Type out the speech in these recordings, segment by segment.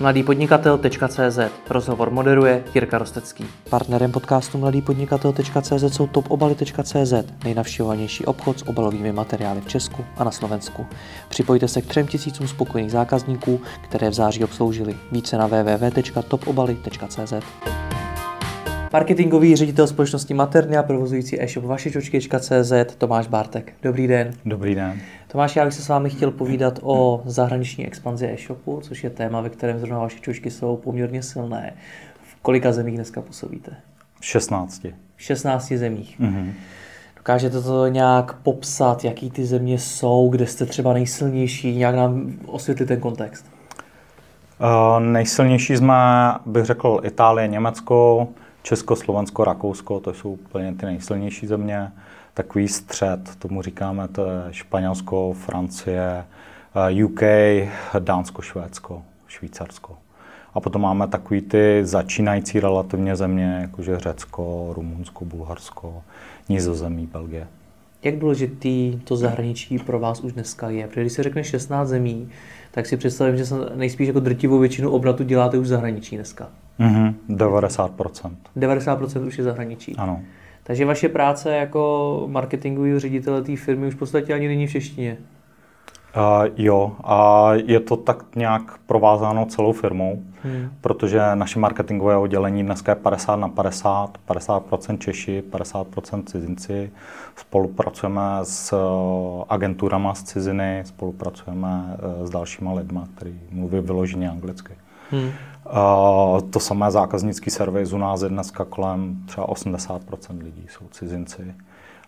mladýpodnikatel.cz Rozhovor moderuje Jirka Rostecký. Partnerem podcastu mladýpodnikatel.cz jsou topobaly.cz nejnavštěvovanější obchod s obalovými materiály v Česku a na Slovensku. Připojte se k třem tisícům spokojených zákazníků, které v září obsloužili. Více na www.topobaly.cz Marketingový ředitel společnosti Maternia, provozující e-shop vašečočky.cz Tomáš Bartek. Dobrý den. Dobrý den. Tomáš, já bych se s vámi chtěl povídat o zahraniční expanzi e-shopu, což je téma, ve kterém zrovna vaše čočky jsou poměrně silné. V kolika zemích dneska působíte? V 16. V 16 zemích. Mm-hmm. Dokážete to nějak popsat, jaký ty země jsou, kde jste třeba nejsilnější, nějak nám osvětlit ten kontext? Uh, nejsilnější jsme, bych řekl, Itálie, Německo, Česko, Slovensko, Rakousko, to jsou úplně ty nejsilnější země. Takový střed, tomu říkáme, to je Španělsko, Francie, eh, UK, Dánsko, Švédsko, Švýcarsko. A potom máme takový ty začínající relativně země, jakože Řecko, Rumunsko, Bulharsko, Nizozemí, Belgie. Jak důležitý to zahraničí pro vás už dneska je? Protože když se řekne 16 zemí, tak si představím, že nejspíš jako drtivou většinu obratu děláte už zahraničí dneska. Mm-hmm, 90%. 90% už je zahraničí. Ano. Takže vaše práce jako marketingový ředitele té firmy už v podstatě ani není v češtině. Uh, jo, a je to tak nějak provázáno celou firmou, hmm. protože naše marketingové oddělení dneska je 50 na 50, 50% Češi, 50% cizinci. Spolupracujeme s uh, agenturama z ciziny, spolupracujeme uh, s dalšíma lidmi, kteří mluví vyloženě anglicky. Hmm. To samé zákaznický servis u nás je dneska kolem třeba 80% lidí jsou cizinci.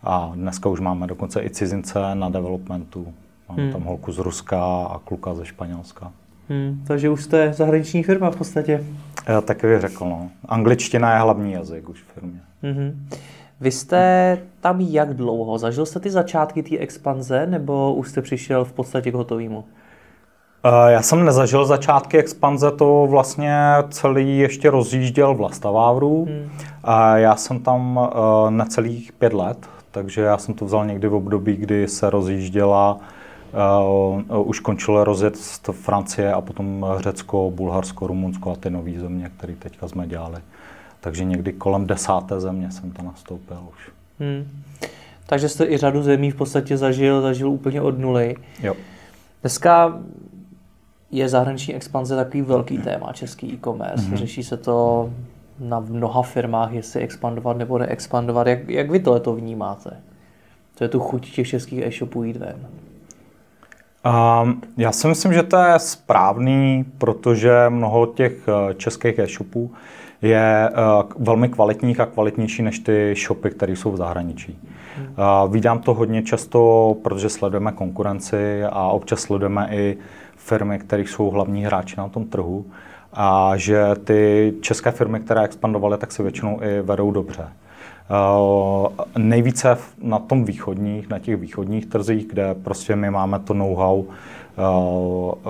A dneska už máme dokonce i cizince na developmentu. Máme hmm. tam holku z Ruska a kluka ze Španělska. Hmm, takže už jste zahraniční firma v podstatě. Já taky bych řekl, no. Angličtina je hlavní jazyk už v firmě. Hmm. Vy jste tam jak dlouho? Zažil jste ty začátky té expanze, nebo už jste přišel v podstatě k hotovému? Eh, já jsem nezažil začátky expanze, to vlastně celý ještě rozjížděl Vlastavávru. Hmm. Já jsem tam eh, necelých pět let, takže já jsem to vzal někdy v období, kdy se rozjížděla, uh, už končilo rozjezd Francie a potom Řecko, Bulharsko, Rumunsko a ty nové země, které teďka jsme dělali. Takže někdy kolem desáté země jsem to nastoupil už. Hmm. Takže jste i řadu zemí v podstatě zažil, zažil úplně od nuly. Jo. Dneska je zahraniční expanze takový velký téma, český e-commerce. Mm-hmm. Řeší se to na mnoha firmách, jestli expandovat nebo neexpandovat. Jak, jak vy tohle to vnímáte? To je tu chuť těch českých e-shopů jít ven. Um, já si myslím, že to je správný, protože mnoho těch eh, českých e-shopů je uh, velmi kvalitních a kvalitnější než ty shopy, které jsou v zahraničí. Hmm. Uh, vídám to hodně často, protože sledujeme konkurenci a občas sledujeme i firmy, které jsou hlavní hráči na tom trhu a že ty české firmy, které expandovaly, tak se většinou i vedou dobře. Uh, nejvíce na tom východních, na těch východních trzích, kde prostě my máme to know-how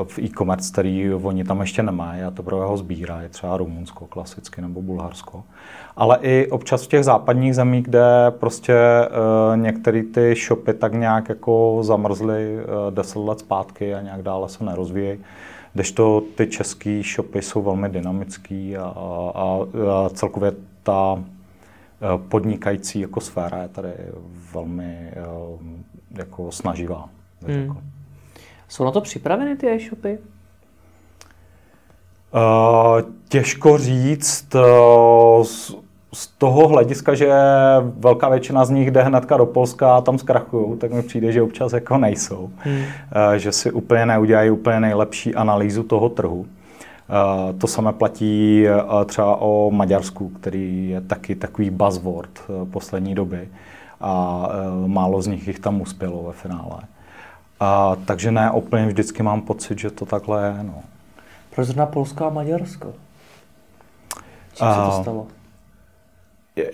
v e-commerce, který oni tam ještě nemají a teprve ho sbírají, třeba Rumunsko klasicky nebo Bulharsko. Ale i občas v těch západních zemích, kde prostě uh, některé ty shopy tak nějak jako zamrzly uh, deset let zpátky a nějak dále se nerozvíjejí, kdežto ty české shopy jsou velmi dynamický a, a, a celkově ta Eh, podnikající jako sféra je tady velmi eh, jako snaživá. Hmm. Jsou na to připraveny ty e-shopy? Uh, těžko říct uh, z, toho hlediska, že velká většina z nich jde hnedka do Polska a tam zkrachují, tak mi přijde, že občas jako nejsou. Hmm. Uh, že si úplně neudělají úplně nejlepší analýzu toho trhu. Eh, to samé platí eh, třeba o Maďarsku, který je taky takový buzzword eh, poslední doby a málo z nich jich tam uspělo ve finále. A, takže ne úplně vždycky mám pocit, že to takhle je. No. Proč zrovna Polsko a Maďarsko? Čím se to stalo?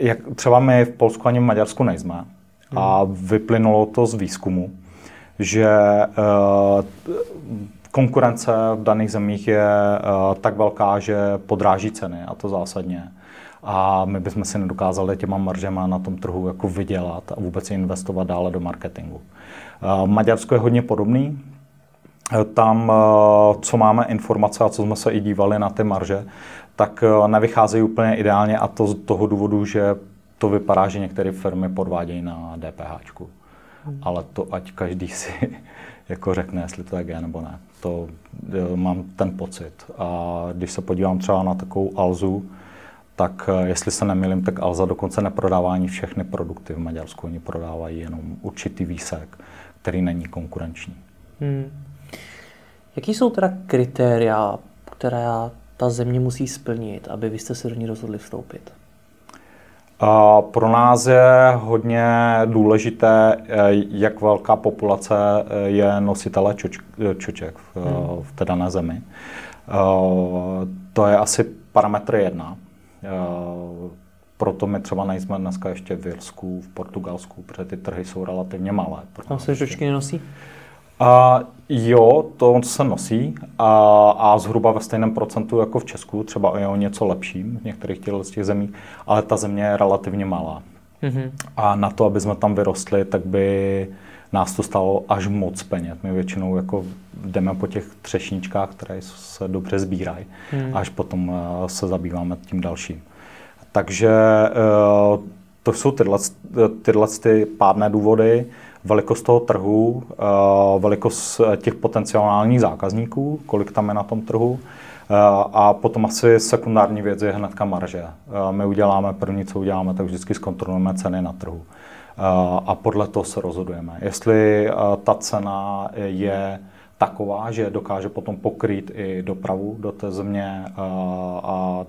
Jak, třeba my v Polsku ani v Maďarsku nejsme. Hmm. A vyplynulo to z výzkumu, že uh, konkurence v daných zemích je uh, tak velká, že podráží ceny a to zásadně. A my bychom si nedokázali těma maržema na tom trhu jako vydělat a vůbec investovat dále do marketingu. Uh, Maďarsko je hodně podobný. tam, co máme informace a co jsme se i dívali na ty marže, tak nevycházejí úplně ideálně a to z toho důvodu, že to vypadá, že některé firmy podvádějí na DPH. Hmm. Ale to ať každý si jako řekne, jestli to tak je nebo ne. To mám ten pocit. A když se podívám třeba na takovou Alzu, tak eh, jestli se nemýlím, tak Alza dokonce neprodává ani všechny produkty v Maďarsku. Oni prodávají jenom určitý výsek, který není konkurenční. Hmm. Jaký jsou teda kritéria, která ta země musí splnit, aby vy jste se do ní rozhodli vstoupit? A pro nás je hodně důležité, eh, jak velká populace eh, je nositele čoček v, hmm. v té dané zemi. To je asi parametr jedna. Proto my třeba nejsme dneska ještě v Irsku, v Portugalsku, protože ty trhy jsou relativně malé. A se čočky nenosí? A jo, to se nosí a, a zhruba ve stejném procentu jako v Česku, třeba i o něco lepším v některých těch, z těch zemí, ale ta země je relativně malá. Mm-hmm. A na to, aby jsme tam vyrostli, tak by nás to stalo až moc peněz. My většinou jako jdeme po těch třešničkách, které se dobře sbírají, mm. až potom uh, se zabýváme tím dalším. Takže uh, to jsou tyhle, tyhle ty pádné důvody velikost toho trhu, eh, velikost těch potenciálních zákazníků, kolik tam je na tom trhu, eh, a potom asi sekundární věc je hnedka marže. Eh, my uděláme první, co uděláme, tak vždycky zkontrolujeme ceny na trhu. A podle toho se rozhodujeme. Jestli ta cena je taková, že dokáže potom pokrýt i dopravu do té země a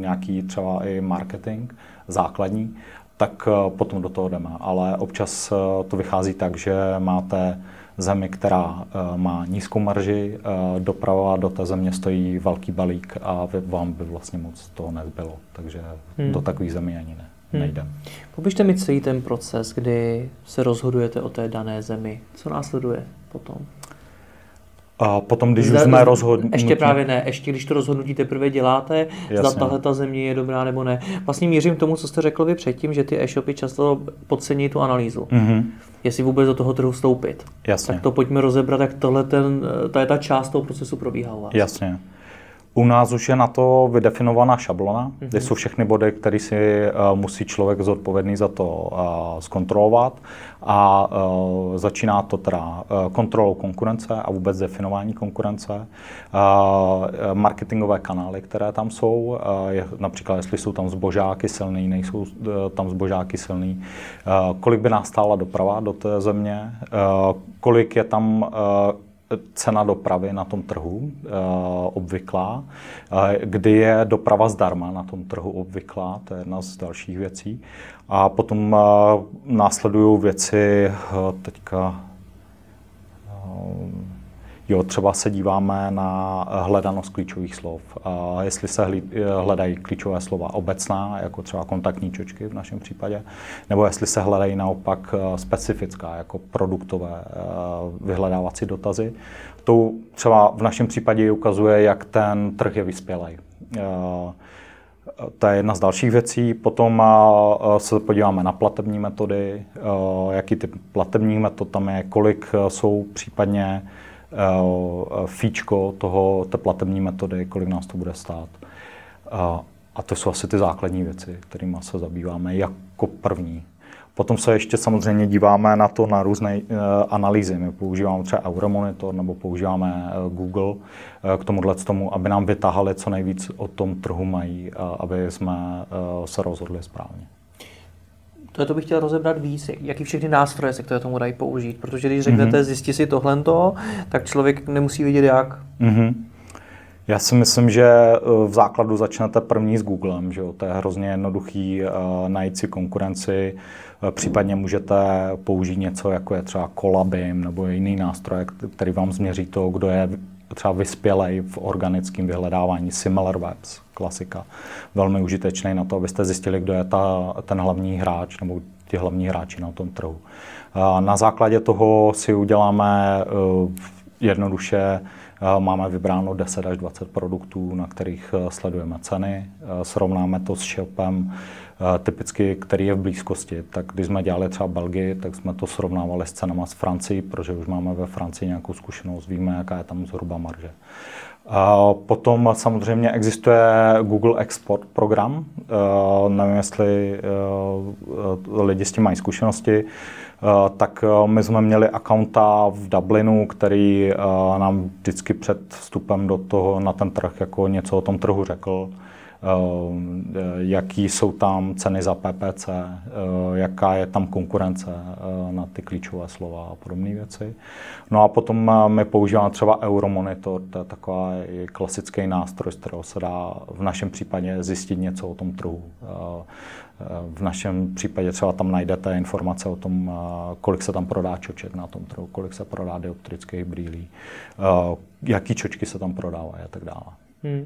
nějaký třeba i marketing základní, tak eh, potom do toho jdeme. Ale občas eh, to vychází tak, že máte zemi, která eh, má nízkou marži, doprava do té země stojí velký balík a vám by vlastně moc toho nezbylo. Takže hmm. do takových zemí ani ne, hmm. nejde. Popište mi celý ten proces, kdy se rozhodujete o té dané zemi. Co následuje potom? A potom, když Zda, už jsme rozhodli... Ještě právě ne, ještě když to rozhodnutí teprve děláte, Jasně. zda tahle ta země je dobrá nebo ne. Vlastně mířím k tomu, co jste řekl vy předtím, že ty e-shopy často podcení tu analýzu. Mm-hmm. Jestli vůbec do toho trhu vstoupit. Jasně. Tak to pojďme rozebrat, jak tohle ten, ta, ta část toho procesu probíhá u vás. Jasně. U nás už je na to vydefinovaná šablona, mm-hmm. kde jsou všechny body, které si uh, musí člověk zodpovědný za to uh, zkontrolovat. A uh, začíná to teda uh, kontrolou konkurence a vůbec definování konkurence. Uh, marketingové kanály, které tam jsou, uh, je, například jestli jsou tam zbožáky silný, nejsou uh, tam zbožáky silný. Uh, kolik by nás stála doprava do té země, uh, kolik je tam uh, cena dopravy na tom trhu uh, obvyklá, uh, kdy je doprava zdarma na tom trhu obvyklá, to je jedna z dalších věcí. A potom uh, následují věci teďka Jo, třeba se díváme na hledanost klíčových slov. A jestli se hledají klíčové slova obecná, jako třeba kontaktní čočky v našem případě, nebo jestli se hledají naopak eh, specifická, jako produktové eh, vyhledávací dotazy. To třeba v našem případě ukazuje, jak ten trh je vyspělý. Eh, to je jedna z dalších věcí. Potom se podíváme na platební metody, jaký typ platebních metod tam je, kolik jsou případně fíčko toho, té platební metody, kolik nás to bude stát. A to jsou asi ty základní věci, kterými se zabýváme jako první. Potom se ještě samozřejmě díváme na to na různé uh, analýzy. My používáme třeba Euromonitor nebo používáme uh, Google uh, k tomuhle tomu, aby nám vytáhali co nejvíc o tom trhu mají, aby jsme se rozhodli správně. To, je, to bych chtěl rozebrat víc, jaký všechny nástroje se k tomu dají použít, protože když řeknete mm-hmm. zjistí si tohle, tak člověk nemusí vidět jak. Mm-hmm. Já si myslím, že eh, v základu začnete první s Googlem, že jo? to je hrozně jednoduchý uh, najít si konkurenci, uh, případně můžete použít něco, jako je třeba Colabim nebo jiný nástroj, který vám změří to, kdo je třeba vyspělej v organickém vyhledávání Similar Webs, klasika. Velmi užitečný na to, abyste zjistili, kdo je ta, ten hlavní hráč nebo ti hlavní hráči na tom trhu. Na základě toho si uděláme uh, jednoduše Máme vybráno 10 až 20 produktů, na kterých sledujeme ceny. Srovnáme to s shopem, typicky, který je v blízkosti. Tak když jsme dělali třeba Belgii, tak jsme to srovnávali s cenama z Francii, protože už máme ve Francii nějakou zkušenost, víme, jaká je tam zhruba marže. Potom samozřejmě existuje Google Export program. Nevím, jestli lidi s tím mají zkušenosti. Tak my jsme měli akaunta v Dublinu, který nám vždycky před vstupem do toho na ten trh jako něco o tom trhu řekl. Eh, jaký jsou tam ceny za PPC, eh, jaká je tam konkurence eh, na ty klíčové slova a podobné věci. No a potom my používáme třeba Euromonitor, to je takový klasický nástroj, z kterého se dá v našem případě zjistit něco o tom trhu. V našem případě třeba tam najdete informace o tom, kolik se tam prodá čoček na tom trhu, kolik se prodá dioptrických brýlí, jaký čočky se tam prodávají a tak dále. Hmm.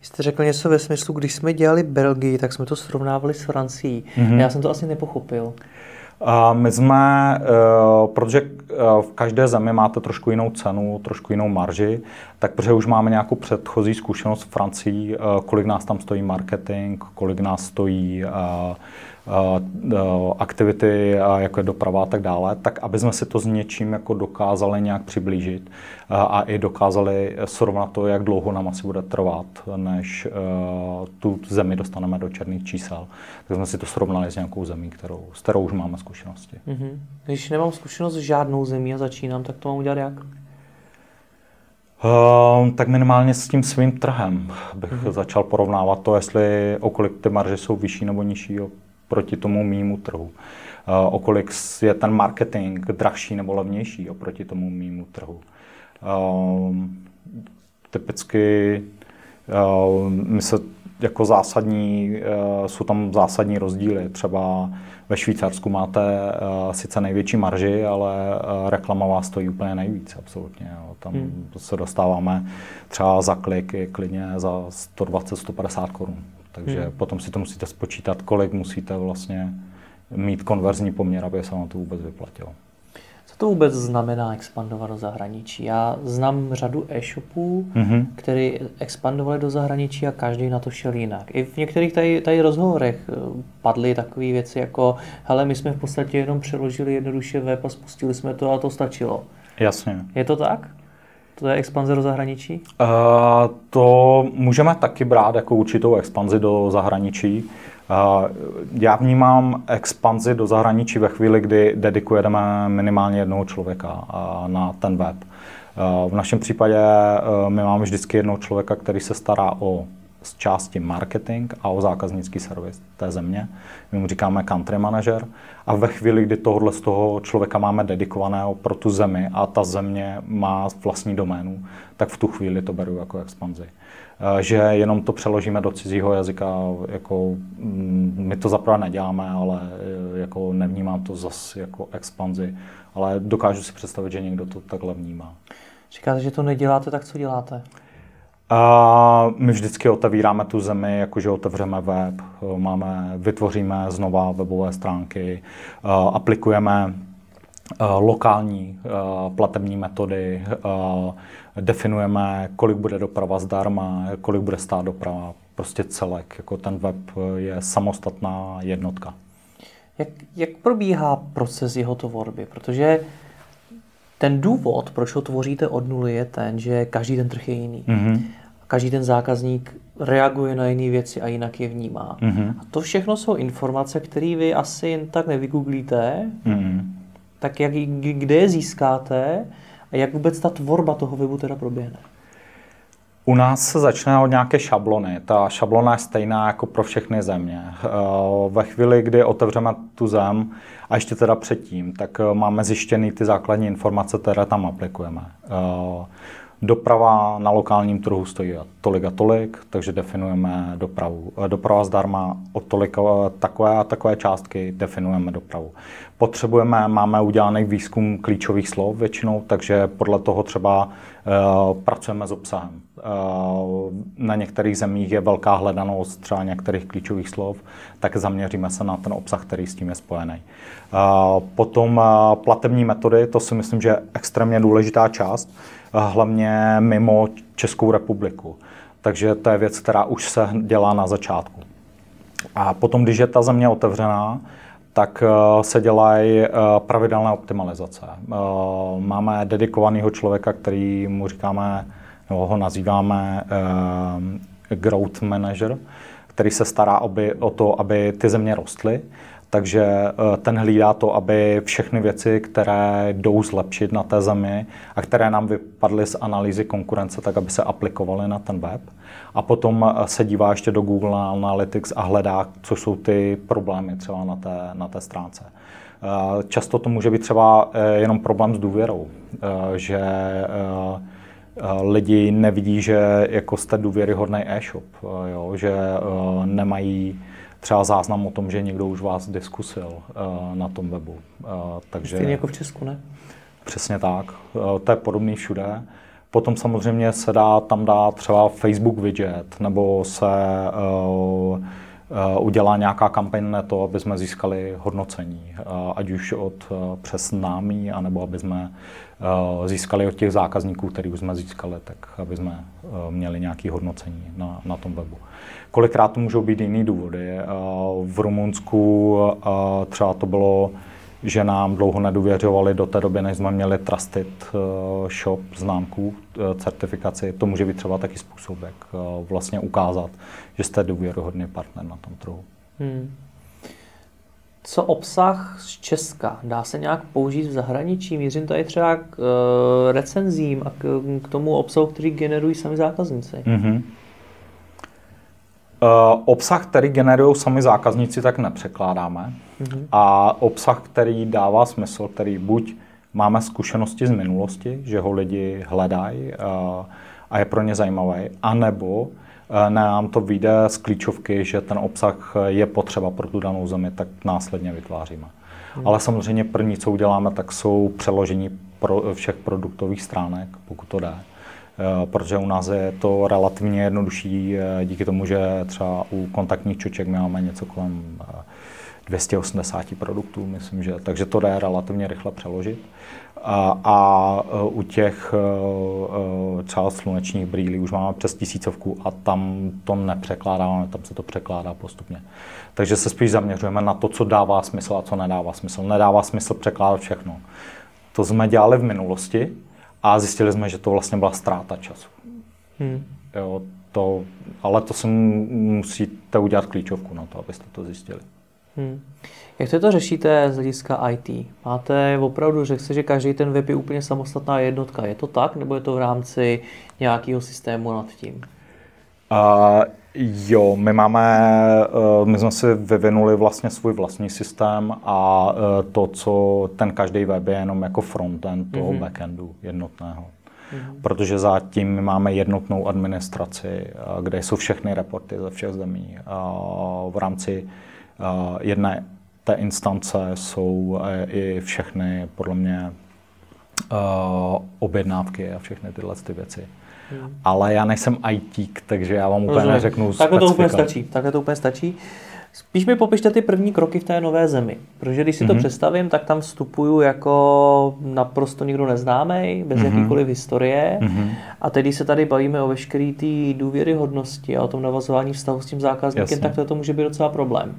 Vy jste řekl něco ve smyslu, když jsme dělali Belgii, tak jsme to srovnávali s Francií. Mm-hmm. Já jsem to asi nepochopil. Uh, my jsme, uh, protože uh, v každé zemi máte trošku jinou cenu, trošku jinou marži, tak protože už máme nějakou předchozí zkušenost v Francii, kolik nás tam stojí marketing, kolik nás stojí aktivity, jako je doprava a tak dále, tak aby jsme si to s něčím jako dokázali nějak přiblížit a i dokázali srovnat to, jak dlouho nám asi bude trvat, než tu zemi dostaneme do černých čísel. Tak jsme si to srovnali s nějakou zemí, kterou, s kterou už máme zkušenosti. Mm-hmm. Když nemám zkušenost s žádnou zemí a začínám, tak to mám udělat jak? Uh, tak minimálně s tím svým trhem bych mm-hmm. začal porovnávat to, jestli okolik ty marže jsou vyšší nebo nižší proti tomu mýmu trhu. Uh, okolik je ten marketing drahší nebo levnější oproti tomu mýmu trhu. Uh, typicky uh, my se jako zásadní, uh, jsou tam zásadní rozdíly. Třeba ve Švýcarsku máte sice největší marži, ale reklama vás stojí úplně nejvíc, absolutně. Jo. Tam hmm. se dostáváme třeba za klik klidně za 120-150 korun. Takže hmm. potom si to musíte spočítat, kolik musíte vlastně mít konverzní poměr, aby se vám to vůbec vyplatilo. Co to vůbec znamená expandovat do zahraničí? Já znám řadu e-shopů, mm-hmm. které expandovali do zahraničí a každý na to šel jinak. I v některých tady, tady rozhovorech eh, padly takové věci jako hele, my jsme v podstatě jenom přeložili jednoduše web a spustili jsme to a to stačilo. Jasně. Je to tak? To je expanze do zahraničí? Uh, to můžeme taky brát jako určitou expanzi do zahraničí. Uh, já vnímám expanzi do zahraničí ve chvíli, kdy dedikujeme minimálně jednoho člověka uh, na ten web. Uh, v našem případě uh, my máme vždycky jednoho člověka, který se stará o z části marketing a o zákaznický servis té země. My mu říkáme country manager a ve chvíli, kdy tohle z toho člověka máme dedikovaného pro tu zemi a ta země má vlastní doménu, tak v tu chvíli to beru jako expanzi. Eh, že jenom to přeložíme do cizího jazyka, jako mm, my to zaprvé neděláme, ale eh, jako nevnímám to zase jako expanzi, ale dokážu si představit, že někdo to takhle vnímá. Říkáte, že to neděláte, tak co děláte? A my vždycky otevíráme tu zemi, jakože otevřeme web, máme, vytvoříme znova webové stránky, aplikujeme lokální platební metody, definujeme, kolik bude doprava zdarma, kolik bude stát doprava, prostě celek. Jako ten web je samostatná jednotka. Jak, jak probíhá proces jeho tvorby? Protože ten důvod, proč ho tvoříte od nuly, je ten, že každý ten trh je jiný. Mm-hmm. Každý ten zákazník reaguje na jiné věci a jinak je vnímá. Mm-hmm. A to všechno jsou informace, které vy asi jen tak nevygooglíte. Mm-hmm. Tak jak, kde je získáte a jak vůbec ta tvorba toho webu teda proběhne? U nás se začne od nějaké šablony. Ta šablona je stejná jako pro všechny země. Eh, ve chvíli, kdy otevřeme tu zem, a ještě teda předtím, tak eh, máme zjištěný ty základní informace, které tam aplikujeme. Eh, doprava na lokálním trhu stojí tolik a tolik, takže definujeme dopravu. Doprava zdarma od tolik takové a takové částky definujeme dopravu. Potřebujeme, máme udělaný výzkum klíčových slov většinou, takže podle toho třeba pracujeme s obsahem. Uh, na některých zemích je velká hledanost třeba některých klíčových slov, tak zaměříme se na ten obsah, který s tím je spojený. Potom platební metody, to si myslím, že je extrémně důležitá část, hlavně mimo Českou republiku. Takže to je věc, která už se dělá na začátku. A potom, když je ta země otevřená, tak eh, se dělají eh, pravidelné optimalizace. Eh, máme dedikovaného člověka, který mu říkáme, nebo ho nazýváme growth manager, který se stará o to, aby ty země rostly takže eh, ten hlídá to, aby všechny věci, které jdou zlepšit na té zemi a které nám vypadly z analýzy konkurence, tak aby se aplikovaly na ten web. A potom eh, se dívá ještě do Google Analytics a hledá, co jsou ty problémy třeba na té, na té stránce. Eh, často to může být třeba jenom problém s důvěrou, že lidi nevidí, že jako jste důvěryhodný e-shop, jo, že nemají třeba záznam o tom, že někdo už vás diskusil uh, na tom webu. Takže, Stejně jako v Česku, ne? Přesně tak. To je podobný všude. Potom samozřejmě se dá tam dát třeba Facebook widget, nebo se uh, udělá nějaká kampaň na to, aby jsme získali hodnocení, uh, ať už od uh, přes námi, anebo aby jsme získali od těch zákazníků, který už jsme získali, tak aby jsme měli nějaké hodnocení na, na tom webu. Kolikrát to můžou být jiný důvody. V Rumunsku třeba to bylo že nám dlouho nedůvěřovali do té doby, než jsme měli Trusted Shop známku, certifikaci. To může být třeba taky způsob, jak vlastně ukázat, že jste důvěryhodný partner na tom trhu. Hmm. Co obsah z Česka? Dá se nějak použít v zahraničí? Mířím tady třeba k recenzím a k, k tomu obsahu, který generují sami zákazníci. Mm-hmm. Uh, obsah, který generují sami zákazníci, tak nepřekládáme. Mm-hmm. A obsah, který dává smysl, který buď máme zkušenosti z minulosti, že ho lidi hledají uh, a je pro ně zajímavý, anebo Eh, nám to vyjde z klíčovky, že ten obsah je potřeba pro tu danou zemi, tak následně vytváříme. Hmm. Ale samozřejmě první, co uděláme, tak jsou přeložení pro všech produktových stránek, pokud to jde. Eh, protože u nás je to relativně jednodušší eh, díky tomu, že třeba u kontaktních čoček máme něco kolem 280 produktů, myslím, že, takže to jde relativně rychle přeložit. A, a u těch třeba slunečních brýlí už máme přes tisícovku a tam to nepřekládáme, tam se to překládá postupně. Takže se spíš zaměřujeme na to, co dává smysl a co nedává smysl. Nedává smysl překládat všechno. To jsme dělali v minulosti a zjistili jsme, že to vlastně byla ztráta času. Hmm. Jo, to, ale to si musíte udělat klíčovku na to, abyste to zjistili. Hmm. Jak to, to řešíte z hlediska IT? Máte opravdu, řekl se, že každý ten web je úplně samostatná jednotka. Je to tak, nebo je to v rámci nějakého systému nad tím? Uh, jo, my máme, uh, my jsme si vyvinuli vlastně svůj vlastní systém a uh, to, co ten každý web je jenom jako frontend toho mm-hmm. backendu jednotného. Mm-hmm. Protože zatím my máme jednotnou administraci, uh, kde jsou všechny reporty ze všech zemí. V rámci jedné té instance jsou eh, i všechny, podle mě, objednávky a všechny tyhle ty věci. Hmm. Ale já nejsem IT, takže já vám úplně Rozumím. neřeknu Takhle to úplně stačí. Takhle to úplně stačí. Spíš mi popište ty první kroky v té nové zemi. Protože když si mm-hmm. to mhm. představím, tak tam vstupuju jako naprosto nikdo neznámý, bez mm-hmm. jakýkoliv historie. Mm-hmm. A teď, když se tady bavíme o veškeré té důvěryhodnosti a o tom navazování vztahu s tím zákazníkem, Jasně. tak to, to může být docela problém.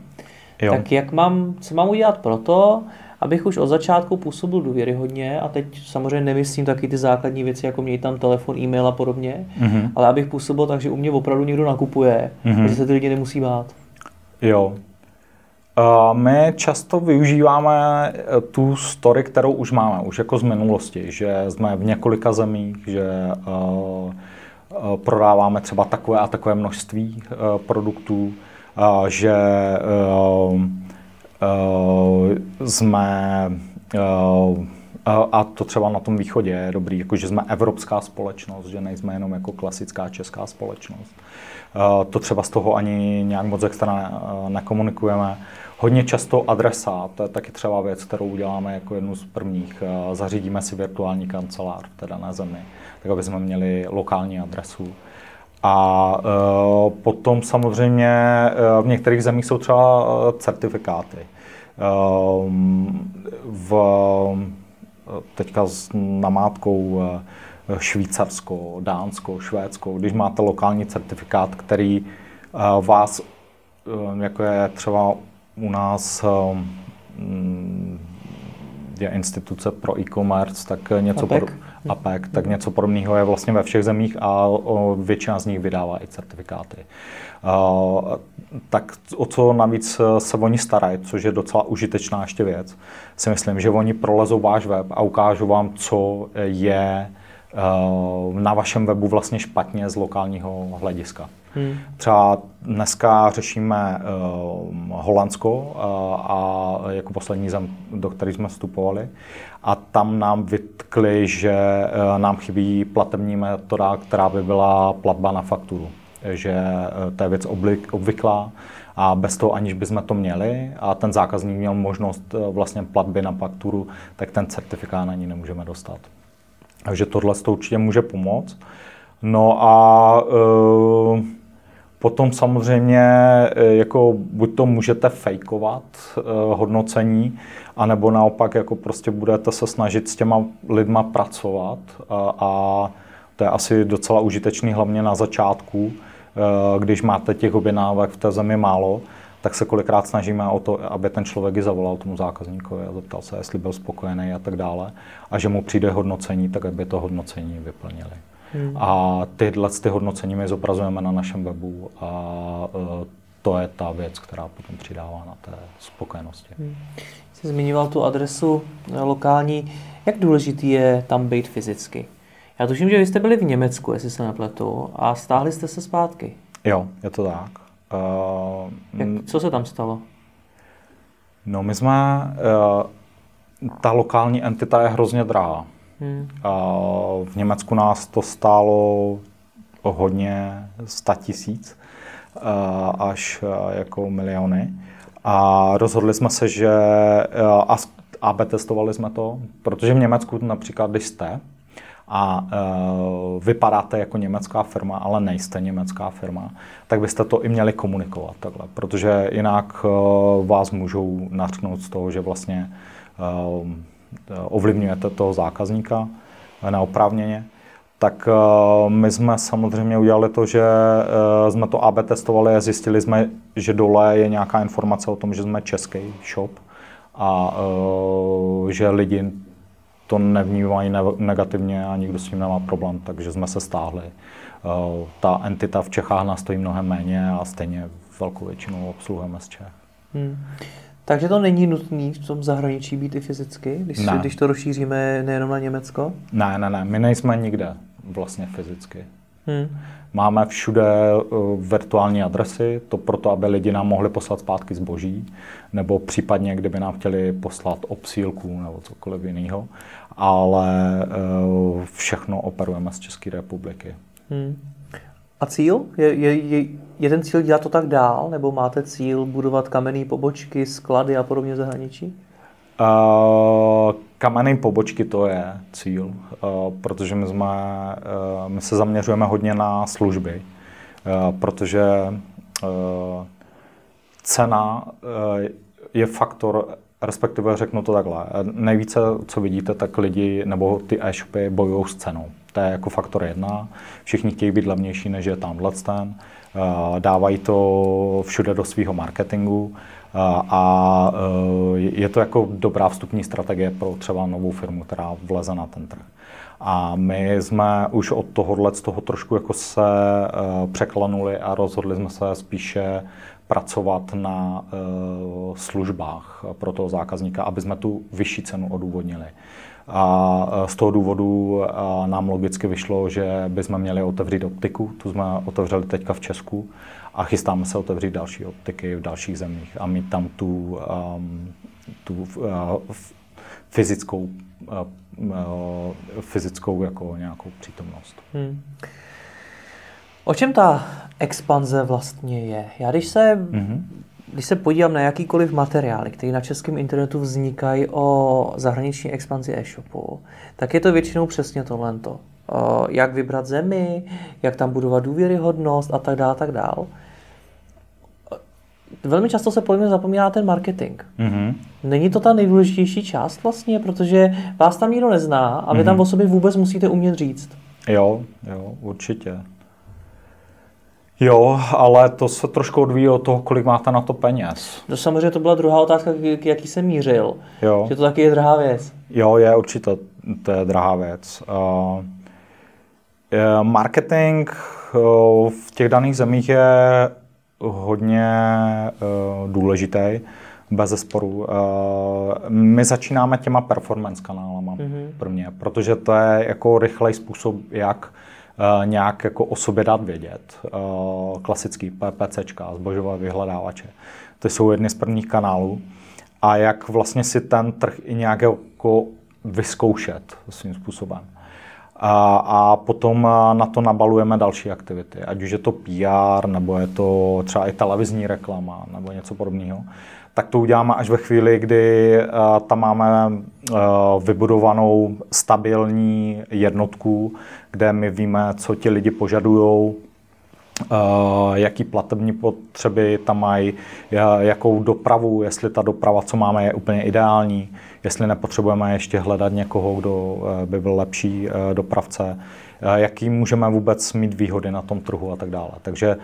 Jo. Tak jak mám, co mám udělat pro to, abych už od začátku působil důvěryhodně a teď samozřejmě nemyslím taky ty základní věci, jako měj tam telefon, e-mail a podobně, mm-hmm. ale abych působil tak, že u mě opravdu někdo nakupuje, mm-hmm. že se ty lidi nemusí bát. Jo. Uh, my často využíváme eh, tu story, kterou už máme, už jako z minulosti, že jsme v několika zemích, že uh, uh, prodáváme třeba takové a takové množství produktů, že jsme a to třeba na tom východě je dobrý, jako že jsme evropská společnost, že nejsme jenom jako klasická česká společnost. To třeba z toho ani nějak moc extra nekomunikujeme. Hodně často adresa, to je taky třeba věc, kterou uděláme jako jednu z prvních. Zařídíme si virtuální kancelář v té dané zemi, tak aby jsme měli lokální adresu A potom samozřejmě v některých zemích jsou třeba certifikáty. Uh, v, teďka s namátkou uh, Švýcarsko, Dánsko, Švédsko, když máte lokální certifikát, který uh, vás, uh, jako je třeba u nás uh, je instituce pro e-commerce, tak něco APEC. Pod, APEC, tak něco podobného je vlastně ve všech zemích a většina z nich vydává i certifikáty. Tak o co navíc se oni starají, což je docela užitečná ještě věc, si myslím, že oni prolezou váš web a ukážou vám, co je na vašem webu vlastně špatně z lokálního hlediska. Hmm. Třeba dneska řešíme uh, Holandsko uh, a jako poslední zem, do které jsme vstupovali. A tam nám vytkli, že uh, nám chybí platební metoda, která by byla platba na fakturu. Že uh, to je věc obvyklá a bez toho, aniž bychom to měli a ten zákazník měl možnost uh, vlastně platby na fakturu, tak ten certifikát na ní nemůžeme dostat. Takže tohle to určitě může pomoct. No a uh, Potom samozřejmě eh, jako buď to můžete fejkovat uh, hodnocení, anebo naopak jako prostě budete se snažit s těma lidma pracovat a, a to je asi docela užitečný hlavně na začátku, když máte těch objednávek v té zemi málo, tak se kolikrát snažíme o to, aby ten člověk i zavolal tomu zákazníkovi a zeptal se, jestli byl spokojený a tak dále. A že mu přijde hodnocení, tak aby to hodnocení vyplnili. Hmm. A tyhle ty hodnocení my zobrazujeme na našem webu a uh, to je ta věc, která potom přidává na té spokojenosti. Hmm. Jsi zmiňoval tu adresu e, lokální. Jak důležitý je tam být fyzicky? Já tuším, že vy jste byli v Německu, jestli se nepletu, a stáhli jste se zpátky. Jo, je to tak. Uh, Jak, co se tam stalo? No, my jsme... Uh, ta lokální entita je hrozně drahá. Hmm. V Německu nás to stálo hodně 100 tisíc až jako miliony. A rozhodli jsme se, že a AB testovali jsme to, protože v Německu například, když jste a uh, vypadáte jako německá firma, ale nejste německá firma, tak byste to i měli komunikovat takhle, protože jinak uh, vás můžou nařknout z toho, že vlastně uh, ovlivňujete toho zákazníka neoprávněně, tak eh, my jsme samozřejmě udělali to, že eh, jsme to AB testovali a zjistili jsme, že dole je nějaká informace o tom, že jsme český shop a že lidi to nevnímají negativně a nikdo s tím nemá problém, takže jsme se stáhli. Ta entita v Čechách nás stojí mnohem méně a stejně velkou většinou obsluhujeme z Čech. Hmm. Takže to není nutné v tom zahraničí být i fyzicky, když, ne. když to rozšíříme nejenom na Německo? Ne, ne, ne, my nejsme nikde vlastně fyzicky. Hmm. Máme všude uh, virtuální adresy, to proto, aby lidi nám mohli poslat zpátky zboží, nebo případně, kdyby nám chtěli poslat obsílku nebo cokoliv jiného, ale uh, všechno operujeme z České republiky. Hmm. A cíl? Je, je, je, je ten cíl dělat to tak dál, nebo máte cíl budovat kamenné pobočky, sklady a podobně v zahraničí? Uh, kamenné pobočky to je cíl, uh, protože my, jsme, uh, my se zaměřujeme hodně na služby, uh, protože uh, cena uh, je faktor, respektive řeknu to takhle, nejvíce, co vidíte, tak lidi nebo ty e-shopy bojují s cenou. To je jako faktor jedna. Všichni chtějí být levnější, než je tamhle ten. Dávají to všude do svého marketingu eh, a eh, je to jako dobrá vstupní strategie pro třeba novou firmu, která vleze na ten trh. A my jsme už od tohohle z toho trošku jako se překlanuli a rozhodli jsme se spíše pracovat na službách pro toho zákazníka, aby jsme tu vyšší cenu odůvodnili. A z toho důvodu nám logicky vyšlo, že bychom měli otevřít optiku, tu jsme otevřeli teďka v Česku a chystáme se otevřít další optiky v dalších zemích a mít tam tu, um, tu uh, fyzickou, uh, uh, fyzickou jako nějakou přítomnost. Hmm. O čem ta expanze vlastně je? Já když se mm-hmm když se podívám na jakýkoliv materiály, které na českém internetu vznikají o zahraniční expanzi e-shopu, tak je to většinou přesně tohle. jak vybrat zemi, jak tam budovat důvěryhodnost a tak dále, a tak dále. Velmi často se podle mě zapomíná ten marketing. Mm-hmm. Není to ta nejdůležitější část vlastně, protože vás tam nikdo nezná a vy mm-hmm. tam o sobě vůbec musíte umět říct. Jo, jo, určitě. Jo, ale to se trošku odvíjí od toho, kolik máte na to peněz. To samozřejmě to byla druhá otázka, k jaký jsem mířil. Jo. Že to taky je drahá věc. Jo, je určitě, to je drahá věc. Uh, marketing uh, v těch daných zemích je hodně uh, důležitý, bez zesporu. Uh, my začínáme těma performance kanálama mm-hmm. pro mě, protože to je jako rychlej způsob, jak uh, nějak jako o sobě dát vědět. Uh, klasický PPCčka, zbožové vyhledávače. To jsou jedny z prvních kanálů. A jak vlastně si ten trh i nějak jako vyzkoušet svým způsobem. A, a potom na to nabalujeme další aktivity, ať už je to PR, nebo je to třeba i televizní reklama, nebo něco podobného. Tak to uděláme až ve chvíli, kdy tam máme vybudovanou stabilní jednotku, kde my víme, co ti lidi požadují, Uh, jaký platební potřeby tam mají, jakou dopravu, jestli ta doprava, co máme, je úplně ideální, jestli nepotřebujeme ještě hledat někoho, kdo eh, by byl lepší eh, dopravce, eh, jaký můžeme vůbec mít výhody na tom trhu a tak dále. Takže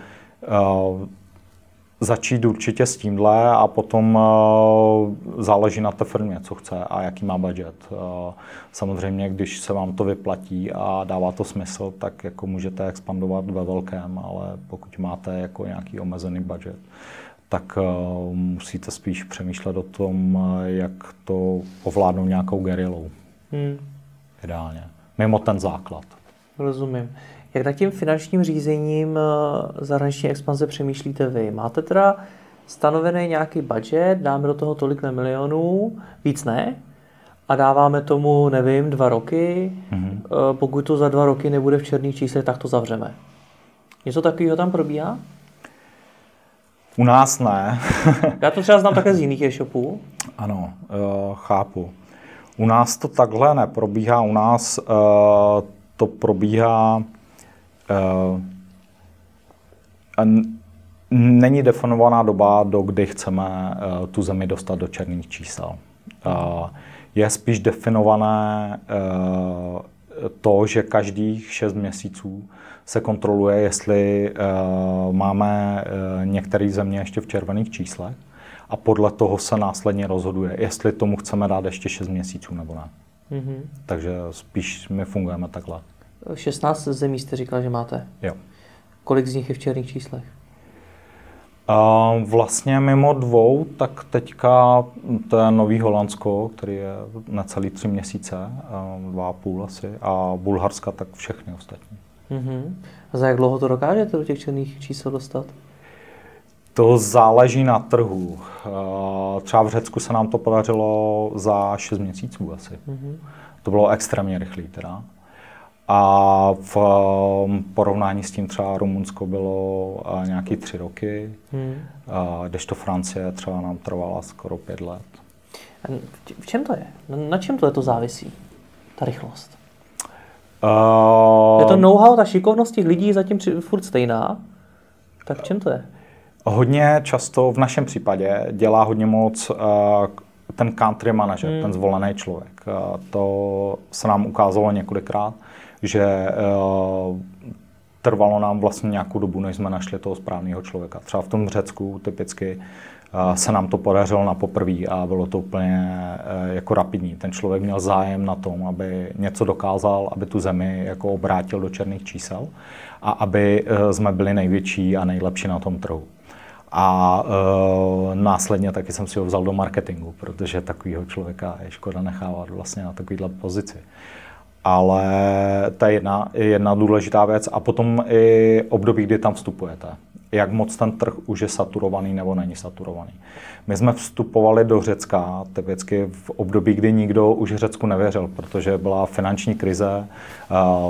začít určitě s tímhle a potom záleží na té firmě, co chce a jaký má budget. Samozřejmě, když se vám to vyplatí a dává to smysl, tak jako můžete expandovat ve velkém, ale pokud máte jako nějaký omezený budget, tak uh, musíte spíš přemýšlet o tom, uh, jak to ovládnout nějakou gerilou. Hmm. Ideálně. Mimo ten základ. Rozumím. Jak nad tím finančním řízením uh, zahraniční expanze přemýšlíte vy? Máte teda stanovený nějaký budget, dáme do toho tolik na milionů, víc ne, a dáváme tomu, nevím, dva roky. Mm-hmm. Pokud to za dva roky nebude v černých číslech, tak to zavřeme. Něco takového tam probíhá? U nás ne. Já to třeba znám také z jiných e-shopů. Ano, chápu. U nás to takhle neprobíhá. U nás uh, to probíhá uh, není definovaná doba, do kdy chceme uh, tu zemi dostat do černých čísel. Je spíš definované to, že každých 6 měsíců se kontroluje, jestli uh, máme uh, některé země ještě v červených číslech a podle toho se následně rozhoduje, jestli tomu chceme dát ještě 6 měsíců nebo ne. Mm-hmm. Takže spíš my fungujeme takhle. 16 zemí jste říkal, že máte? Jo. Kolik z nich je v černých číslech? Vlastně mimo dvou, tak teďka to je Nový Holandsko, který je na celý tři měsíce, dva a půl asi, a Bulharska, tak všechny ostatní. Uh-huh. A za jak dlouho to dokážete do těch černých čísel dostat? To záleží na trhu. Třeba v Řecku se nám to podařilo za 6 měsíců asi. Uh-huh. To bylo extrémně rychlé teda. A v um, porovnání s tím třeba Rumunsko bylo nějaký tři roky, hmm. kdežto Francie třeba nám trvala skoro pět let. A v čem to je? Na čem to je to závisí, ta rychlost? Uh, je to know-how, ta šikovnost těch lidí zatím furt stejná? Tak v čem to je? Hodně často v našem případě dělá hodně moc uh, ten country manager, hmm. ten zvolený člověk. Uh, to se nám ukázalo několikrát že uh, trvalo nám vlastně nějakou dobu, než jsme našli toho správného člověka. Třeba v tom Řecku typicky uh, se nám to podařilo na poprvé a bylo to úplně uh, jako rapidní. Ten člověk měl zájem na tom, aby něco dokázal, aby tu zemi jako obrátil do černých čísel a aby jsme byli největší a nejlepší na tom trhu. A e, následně taky jsem si ho vzal do marketingu, protože takového člověka je škoda nechávat vlastně na takovéhle pozici ale to je jedna, jedna důležitá věc. A potom i období, kdy tam vstupujete. Jak moc ten trh už je saturovaný nebo není saturovaný. My jsme vstupovali do Řecka typicky v období, kdy nikdo už Řecku nevěřil, protože byla finanční krize,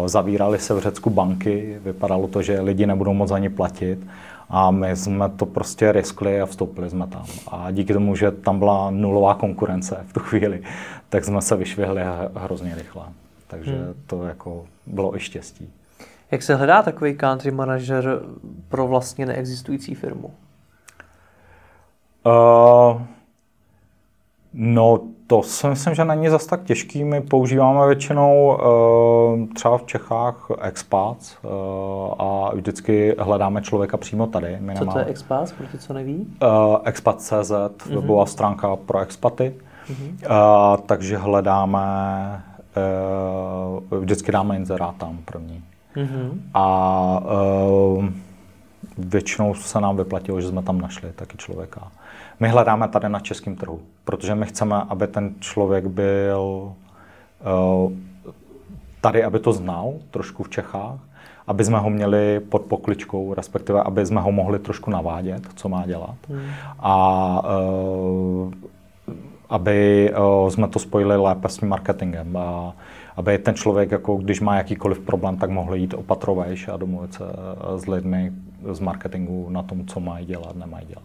zavírali se v Řecku banky, vypadalo to, že lidi nebudou moc ani platit a my jsme to prostě riskli a vstoupili jsme tam. A díky tomu, že tam byla nulová konkurence v tu chvíli, tak jsme se vyšvihli hrozně rychle. Takže hmm. to jako bylo i štěstí. Jak se hledá takový country manager pro vlastně neexistující firmu? Uh, no, to si myslím, že není zas tak těžký. My používáme většinou uh, třeba v Čechách expats uh, a vždycky hledáme člověka přímo tady. My co to je expats, pro ty, co neví? Uh, expat.cz, uh-huh. webová stránka pro expaty. Uh-huh. Uh, takže hledáme, vždycky dáme inzerát tam první. Uh-huh. A uh, většinou se nám vyplatilo, že jsme tam našli taky člověka. My hledáme tady na českém trhu, protože my chceme, aby ten člověk byl uh, tady, aby to znal trošku v Čechách, aby jsme ho měli pod pokličkou, respektive aby jsme ho mohli trošku navádět, co má dělat. Hmm. A aby jsme to spojili lépe s tím marketingem. A, aby ten člověk, jako když má jakýkoliv problém, tak mohl jít opatrovejš a domluvit se s lidmi z marketingu na tom, co mají dělat, nemají dělat.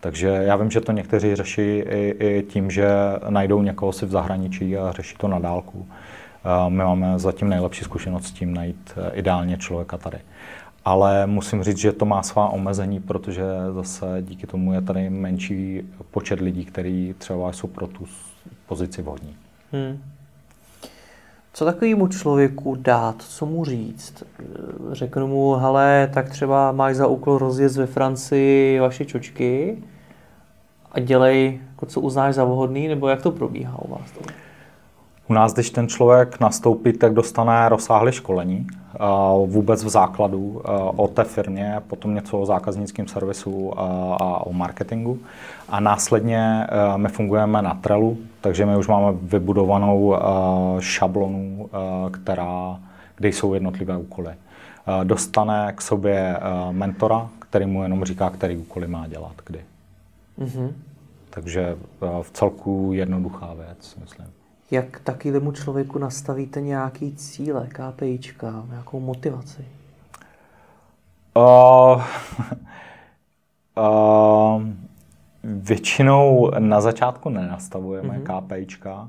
Takže já vím, že to někteří řeší i, i tím, že najdou někoho si v zahraničí a řeší to na dálku. My máme zatím nejlepší zkušenost s tím najít e, ideálně člověka tady. Ale musím říct, že to má svá omezení, protože zase díky tomu je tady menší počet lidí, kteří třeba jsou pro tu pozici vhodní. Hmm. Co takovému člověku dát, co mu říct? Řeknu mu, hele, tak třeba máš za úkol rozjet ve Francii vaše čočky a dělej, jako co uznáš za vhodný, nebo jak to probíhá u vás? To? U nás, když ten člověk nastoupí, tak dostane rozsáhlé školení, vůbec v základu o té firmě, potom něco o zákaznickém servisu a o marketingu. A následně my fungujeme na Trelu, takže my už máme vybudovanou šablonu, která, kde jsou jednotlivé úkoly. Dostane k sobě mentora, který mu jenom říká, který úkoly má dělat, kdy. Mm-hmm. Takže v celku jednoduchá věc, myslím jak takovému člověku nastavíte nějaký cíle, KPIčka, nějakou motivaci? Uh, uh, většinou na začátku nenastavujeme mm-hmm. KPIčka.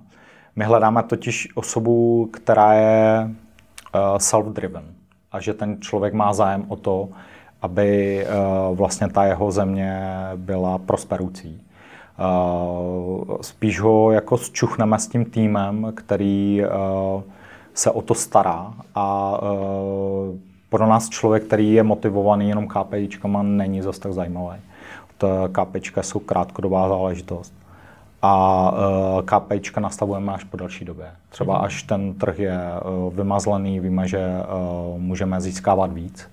My hledáme totiž osobu, která je uh, self-driven a že ten člověk má zájem o to, aby uh, vlastně ta jeho země byla prosperující. Eh, spíš ho jako zčuchneme s tím týmem, který eh, se o to stará a eh, pro nás člověk, který je motivovaný jenom KPIčkama, není zase tak zajímavý. To KPIčka jsou krátkodobá záležitost. A KPIčka nastavujeme až po další době. Třeba mhm. až ten trh je vymazlený, víme, že můžeme získávat víc,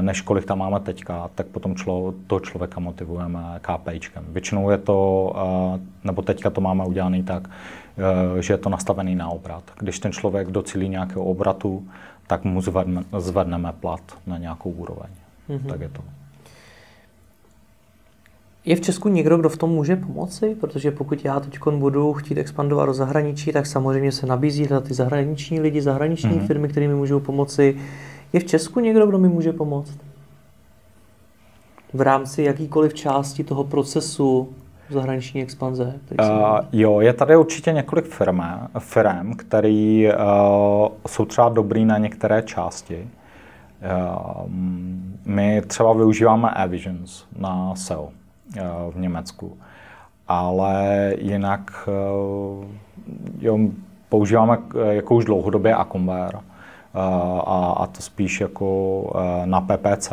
než kolik tam máme teďka, tak potom člo, toho člověka motivujeme KPIčkem. Většinou je to, nebo teďka to máme udělané tak, e, že je to nastavený na obrat. Když ten člověk docílí nějakého obratu, tak mu zvedne, zvedneme plat na nějakou úroveň. Mm-hmm. Tak je to. Je v Česku někdo, kdo v tom může pomoci? Protože pokud já teď budu chtít expandovat do zahraničí, tak samozřejmě se nabízí na ty zahraniční lidi, zahraniční mm-hmm. firmy, kterými můžou pomoci. Je v Česku někdo, kdo mi může pomoct? V rámci jakýkoliv části toho procesu zahraniční expanze? Uh, jo, je tady určitě několik firm, firm který uh, jsou třeba dobrý na některé části. Uh, my třeba využíváme Avisions na SEO uh, v Německu, ale jinak uh, jo, používáme jako už dlouhodobě Acomware a, a to spíš jako na PPC,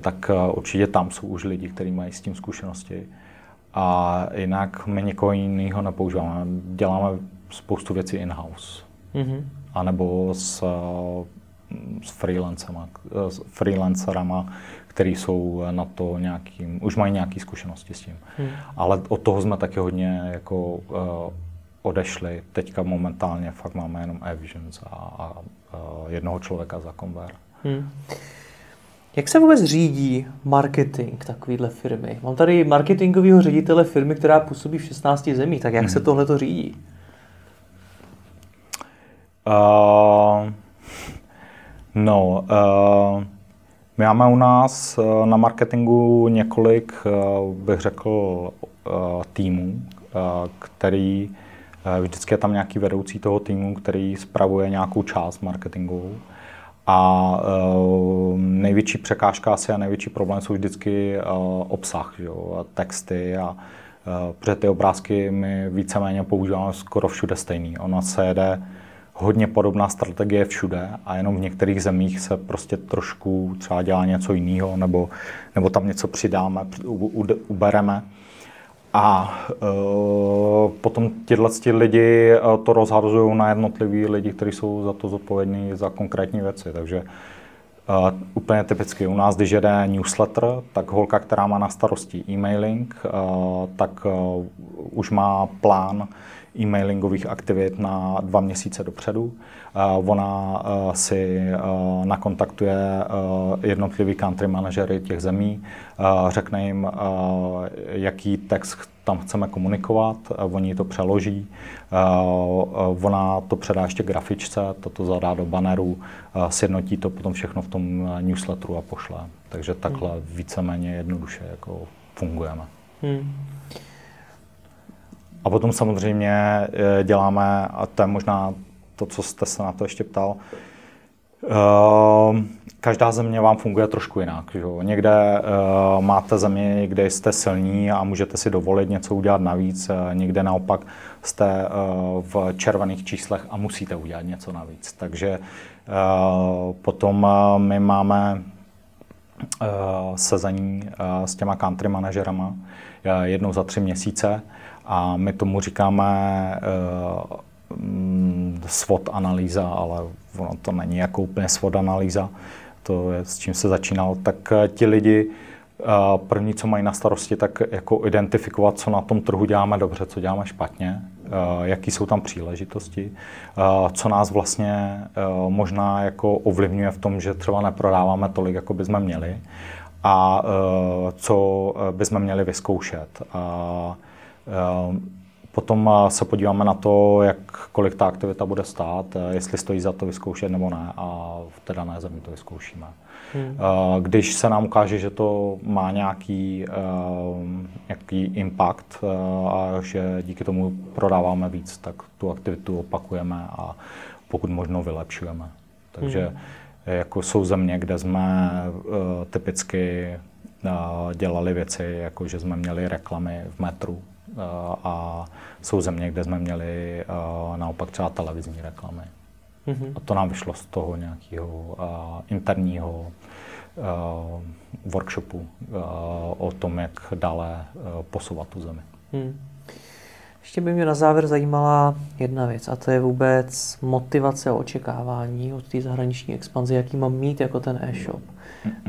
tak určitě tam jsou už lidi, kteří mají s tím zkušenosti. A jinak my někoho jiného nepoužíváme. Děláme spoustu věcí in-house. Mm-hmm. A nebo s, s freelancema, s freelancerama, který jsou na to nějaký, už mají nějaké zkušenosti s tím. Mm. Ale od toho jsme taky hodně jako odešli. Teďka momentálně fakt máme jenom Avisions a, a, a jednoho člověka za Conver. Hmm. Jak se vůbec řídí marketing takovéhle firmy? Mám tady marketingového ředitele firmy, která působí v 16 zemích, tak jak hmm. se tohle to řídí? Uh, no, uh, my máme u nás uh, na marketingu několik, uh, bych řekl, uh, týmů, který Vždycky je tam nějaký vedoucí toho týmu, který spravuje nějakou část marketingovou. A uh, největší překážka asi a největší problém jsou vždycky uh, obsah, jo, texty a protože ty obrázky my víceméně používáme skoro všude stejný. Ona se jede hodně podobná strategie všude a jenom v některých zemích se prostě trošku třeba dělá něco jiného nebo, nebo tam něco přidáme, ubereme. A uh, potom tyhle lidi uh, to rozhazují na jednotlivý lidi, kteří jsou za to zodpovědní za konkrétní věci. Takže uh, úplně typicky u nás, když jede newsletter, tak holka, která má na starosti e-mailing, uh, tak uh, už má plán e-mailingových aktivit na dva měsíce dopředu. Ona si nakontaktuje jednotlivý country manažery těch zemí, řekne jim, jaký text tam chceme komunikovat, oni to přeloží, ona to předá ještě grafičce, toto zadá do banneru, sjednotí to potom všechno v tom newsletteru a pošle. Takže takhle hmm. víceméně jednoduše jako fungujeme. Hmm. A potom samozřejmě eh, děláme, a to je možná to, co jste se na to ještě ptal, Uh, každá země vám funguje trošku jinak. Že? Někde uh, máte zemi, kde jste silní a můžete si dovolit něco udělat navíc, někde naopak jste v červených číslech a musíte udělat něco navíc. Takže potom my máme sezení s těma country manažerama jednou za tři měsíce a my tomu říkáme uh, SWOT analýza, ale ono to není jako úplně SWOT analýza, to je s čím se začínal, tak uh, ti lidi uh, první, co mají na starosti, tak jako identifikovat, co na tom trhu děláme dobře, co děláme špatně, uh, jaký jsou tam příležitosti, co nás vlastně možná jako ovlivňuje v tom, že třeba neprodáváme tolik, jako bychom měli a co bychom měli vyzkoušet. Ehm, potom eh, se podíváme na to, jak, kolik ta aktivita bude stát, eh, jestli stojí za to vyzkoušet nebo ne a v té dané zemi to vyzkoušíme. Hmm. Eh, když se nám ukáže, že to má nějaký, ehm, nějaký impact a že díky tomu prodáváme víc, tak tu aktivitu opakujeme a pokud možno vylepšujeme. Takže hmm. jako jsou země, kde jsme typicky dělali věci, jako že jsme měli reklamy v metru, a jsou země, kde jsme měli naopak třeba televizní reklamy. Mm-hmm. A to nám vyšlo z toho nějakého interního workshopu o tom, jak dále posouvat tu zemi. Hmm. Ještě by mě na závěr zajímala jedna věc, a to je vůbec motivace a očekávání od té zahraniční expanze, jaký mám mít jako ten e-shop.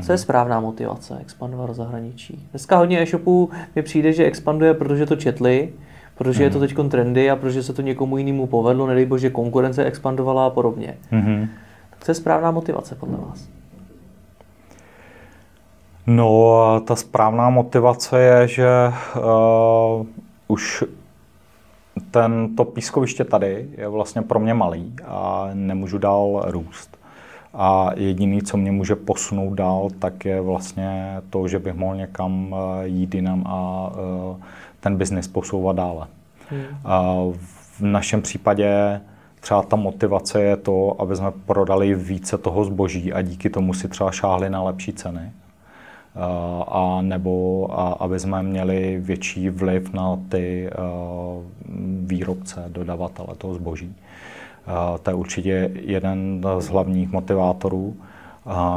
Co je správná motivace expandovat do zahraničí? Dneska hodně e-shopů mi přijde, že expanduje, protože to četli, protože je to teď trendy a protože se to někomu jinému povedlo, nedej bože konkurence expandovala a podobně. Mm-hmm. Tak co je správná motivace podle vás? No, ta správná motivace je, že uh, už ten, to pískoviště tady je vlastně pro mě malý a nemůžu dál růst. A jediný, co mě může posunout dál, tak je vlastně to, že bych mohl někam eh, jít jinam a eh, ten biznis posouvat dále. Hmm. A v našem případě třeba ta motivace je to, aby jsme prodali více toho zboží a díky tomu si třeba šáhli na lepší ceny. Eh, a nebo a, aby jsme měli větší vliv na ty výrobce, dodavatele toho zboží. To je určitě jeden z hlavních motivátorů.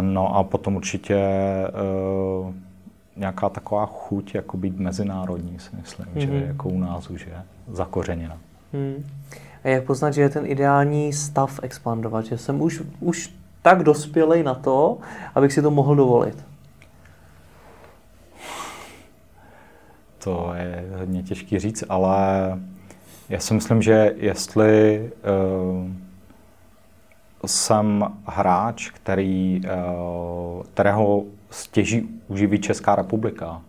No a potom určitě e, nějaká taková chuť jako být mezinárodní, si myslím, mm-hmm. že mhm. jako u nás už je zakořeněna. Hmm. A jak poznat, že je ten ideální stav expandovat, že jsem už, už tak dospělej na to, abych si to mohl dovolit? To je hodně těžký říct, ale já si myslím, že jestli uh, jsem hráč, který, uh, kterého stěží uživí Česká republika,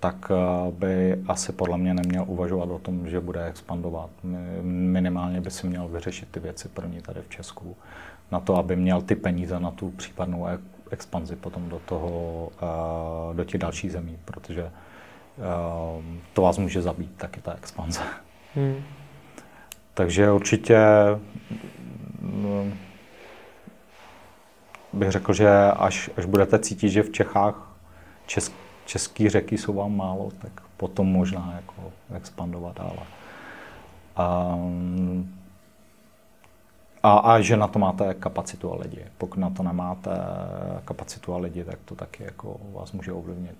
tak uh, by asi podle mě neměl uvažovat o tom, že bude expandovat. Minimálně by si měl vyřešit ty věci první tady v Česku, na to, aby měl ty peníze na tu případnou e- expanzi potom do toho, do těch dalších zemí, protože to vás může zabít taky ta expanze. Hmm. Takže určitě mm, bych řekl, že až, až budete cítit, že v Čechách česk, český řeky jsou vám málo, tak potom možná jako expandovat dále. Um, a, a že na to máte kapacitu a lidi. Pokud na to nemáte kapacitu a lidi, tak to taky jako vás může ovlivnit.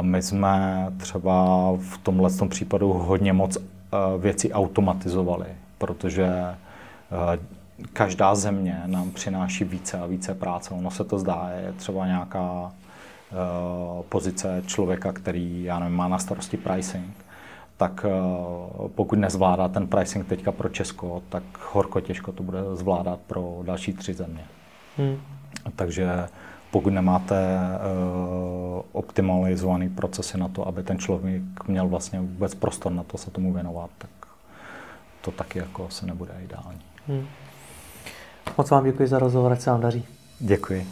My jsme třeba v tomhle tom případu hodně moc eh, věcí automatizovali, protože eh, každá země nám přináší více a více práce. Ono se to zdá, je třeba nějaká eh, pozice člověka, který, já nevím, má na starosti pricing, tak pokud nezvládá ten pricing teďka pro Česko, tak horko těžko to bude zvládat pro další tři země. Hmm. Takže pokud nemáte uh, optimalizovaný procesy na to, aby ten člověk měl vlastně vůbec prostor na to se tomu věnovat, tak to taky jako se nebude ideální. Hmm. Moc vám děkuji za rozhovor, ať se vám daří. Děkuji.